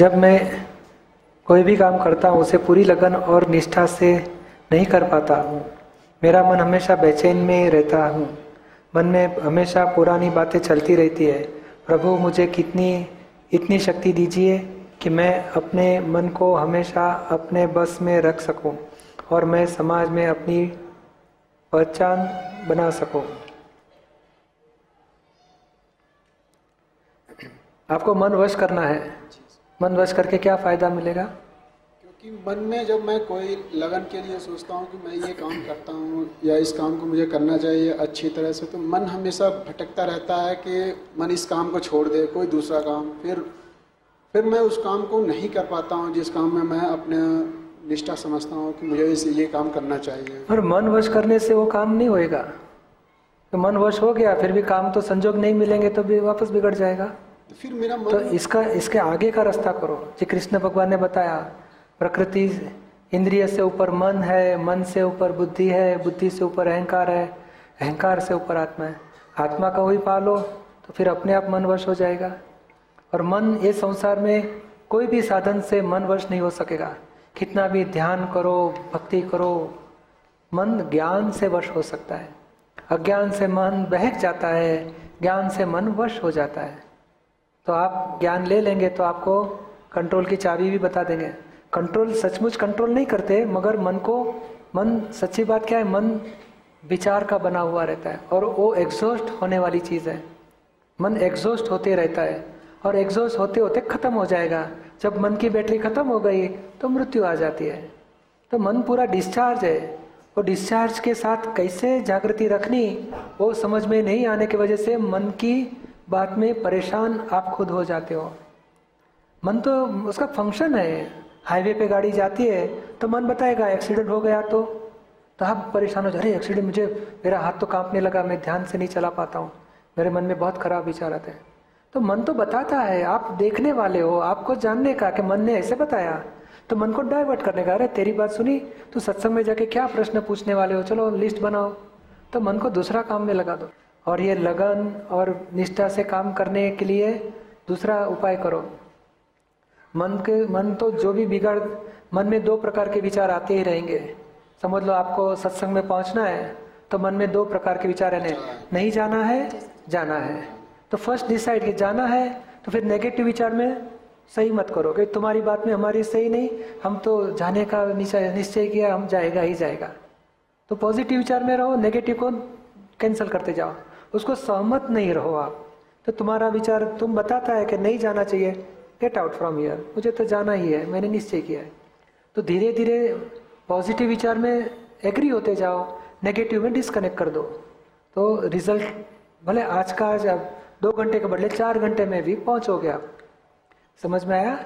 जब मैं कोई भी काम करता हूँ, उसे पूरी लगन और निष्ठा से नहीं कर पाता हूँ। मेरा मन हमेशा बेचैन में रहता हूँ। मन में हमेशा पुरानी बातें चलती रहती है। प्रभु, मुझे कितनी, इतनी शक्ति दीजिए कि मैं अपने मन को हमेशा अपने बस में रख सकूँ और मैं समाज में अपनी पहचान बना सकूँ। आपको मन वश करना है। मन वश करके क्या फ़ायदा मिलेगा? क्योंकि मन में जब मैं कोई लगन के लिए सोचता हूँ कि मैं ये काम करता हूँ या इस काम को मुझे करना चाहिए अच्छी तरह से तो मन हमेशा भटकता रहता है कि मन इस काम को छोड़ दे कोई दूसरा काम। फिर फिर मैं उस काम को नहीं कर पाता हूँ जिस काम में मैं अपने निष्ठा समझता हूँ कि मुझे इसे ये काम करना चाहिए। और मन वश करने से वो काम नहीं होएगा। तो मन वश हो गया फिर भी काम तो संजोग नहीं मिलेंगे तो भी वापस बिगड़ जाएगा। फिर मेरा मन तो इसका, इसके आगे का रास्ता करो। जी कृष्ण भगवान ने बताया, प्रकृति इंद्रिय से ऊपर मन है, मन से ऊपर बुद्धि है, बुद्धि से ऊपर अहंकार है, अहंकार से ऊपर आत्मा है। आत्मा का वही पालो तो फिर अपने आप मन वश हो जाएगा। और मन ये संसार में कोई भी साधन से मन वश नहीं हो सकेगा। कितना भी ध्यान करो, भक्ति करो, मन ज्ञान से वश हो सकता है। अज्ञान से मन बहक जाता है, ज्ञान से मन वश हो जाता है। तो आप ज्ञान ले लेंगे तो आपको कंट्रोल की चाबी भी बता देंगे। कंट्रोल सचमुच कंट्रोल नहीं करते, मगर मन को, मन, सच्ची बात क्या है? मन विचार का बना हुआ रहता है और वो एग्जॉस्ट होने वाली चीज़ है। मन एग्जॉस्ट होते रहता है और एग्जॉस्ट होते होते खत्म हो जाएगा। जब मन की बैटरी खत्म हो गई तो मृत्यु आ जाती है। तो मन पूरा डिस्चार्ज है। वो डिस्चार्ज के साथ कैसे जागृति रखनी, वो समझ में नहीं आने की वजह से मन की बात में परेशान आप खुद हो जाते हो। मन तो उसका फ़ंक्शन है। हाईवे पे गाड़ी जाती है तो मन बताएगा एक्सीडेंट हो गया तो? तो आप परेशान हो जा रहे एक्सीडेंट मुझे, मेरा हाथ तो कांपने लगा, मैं ध्यान से नहीं चला पाता हूँ। मेरे मन में बहुत खराब विचार आते हैं। तो मन तो बताता है, आप देखने वाले हो, आपको जानने का कि मन ने ऐसे बताया। तो मन को डाइवर्ट करने का, अरे, तेरी बात सुनी तो सत्संग में जाके क्या प्रश्न पूछने वाले हो? चलो लिस्ट बनाओ। तो मन को दूसरा काम में लगा दो। और ये लगन और निष्ठा से काम करने के लिए दूसरा उपाय करो। मन के, मन तो जो भी बिगड़, मन में दो प्रकार के विचार आते ही रहेंगे। समझ लो आपको सत्संग में पहुँचना है तो मन में दो प्रकार के विचार रहने नहीं जाना है जाना है। तो फ़र्स्ट डिसाइड कि जाना है तो फिर नेगेटिव विचार में सही मत करो कि तुम्हारी बात में हमारी सही नहीं, हम तो जाने का निश्चय किया, हम जाएगा ही जाएगा। तो पॉजिटिव विचार में रहो नेगेटिव को कैंसिल करते जाओ। उसको सहमत नहीं रहो आप। तो तुम्हारा विचार तुम बताता है कि नहीं जाना चाहिए। गेट आउट फ्रॉम ईयर मुझे तो जाना ही है। मैंने निश्चय किया है। तो धीरे धीरे पॉजिटिव विचार में एग्री होते जाओ। नेगेटिव में डिस्कनेक्ट कर दो। तो रिज़ल्ट भले आज का आज अब दो घंटे के बदले चार घंटे में भी पहुंचोगे आप। समझ में आया?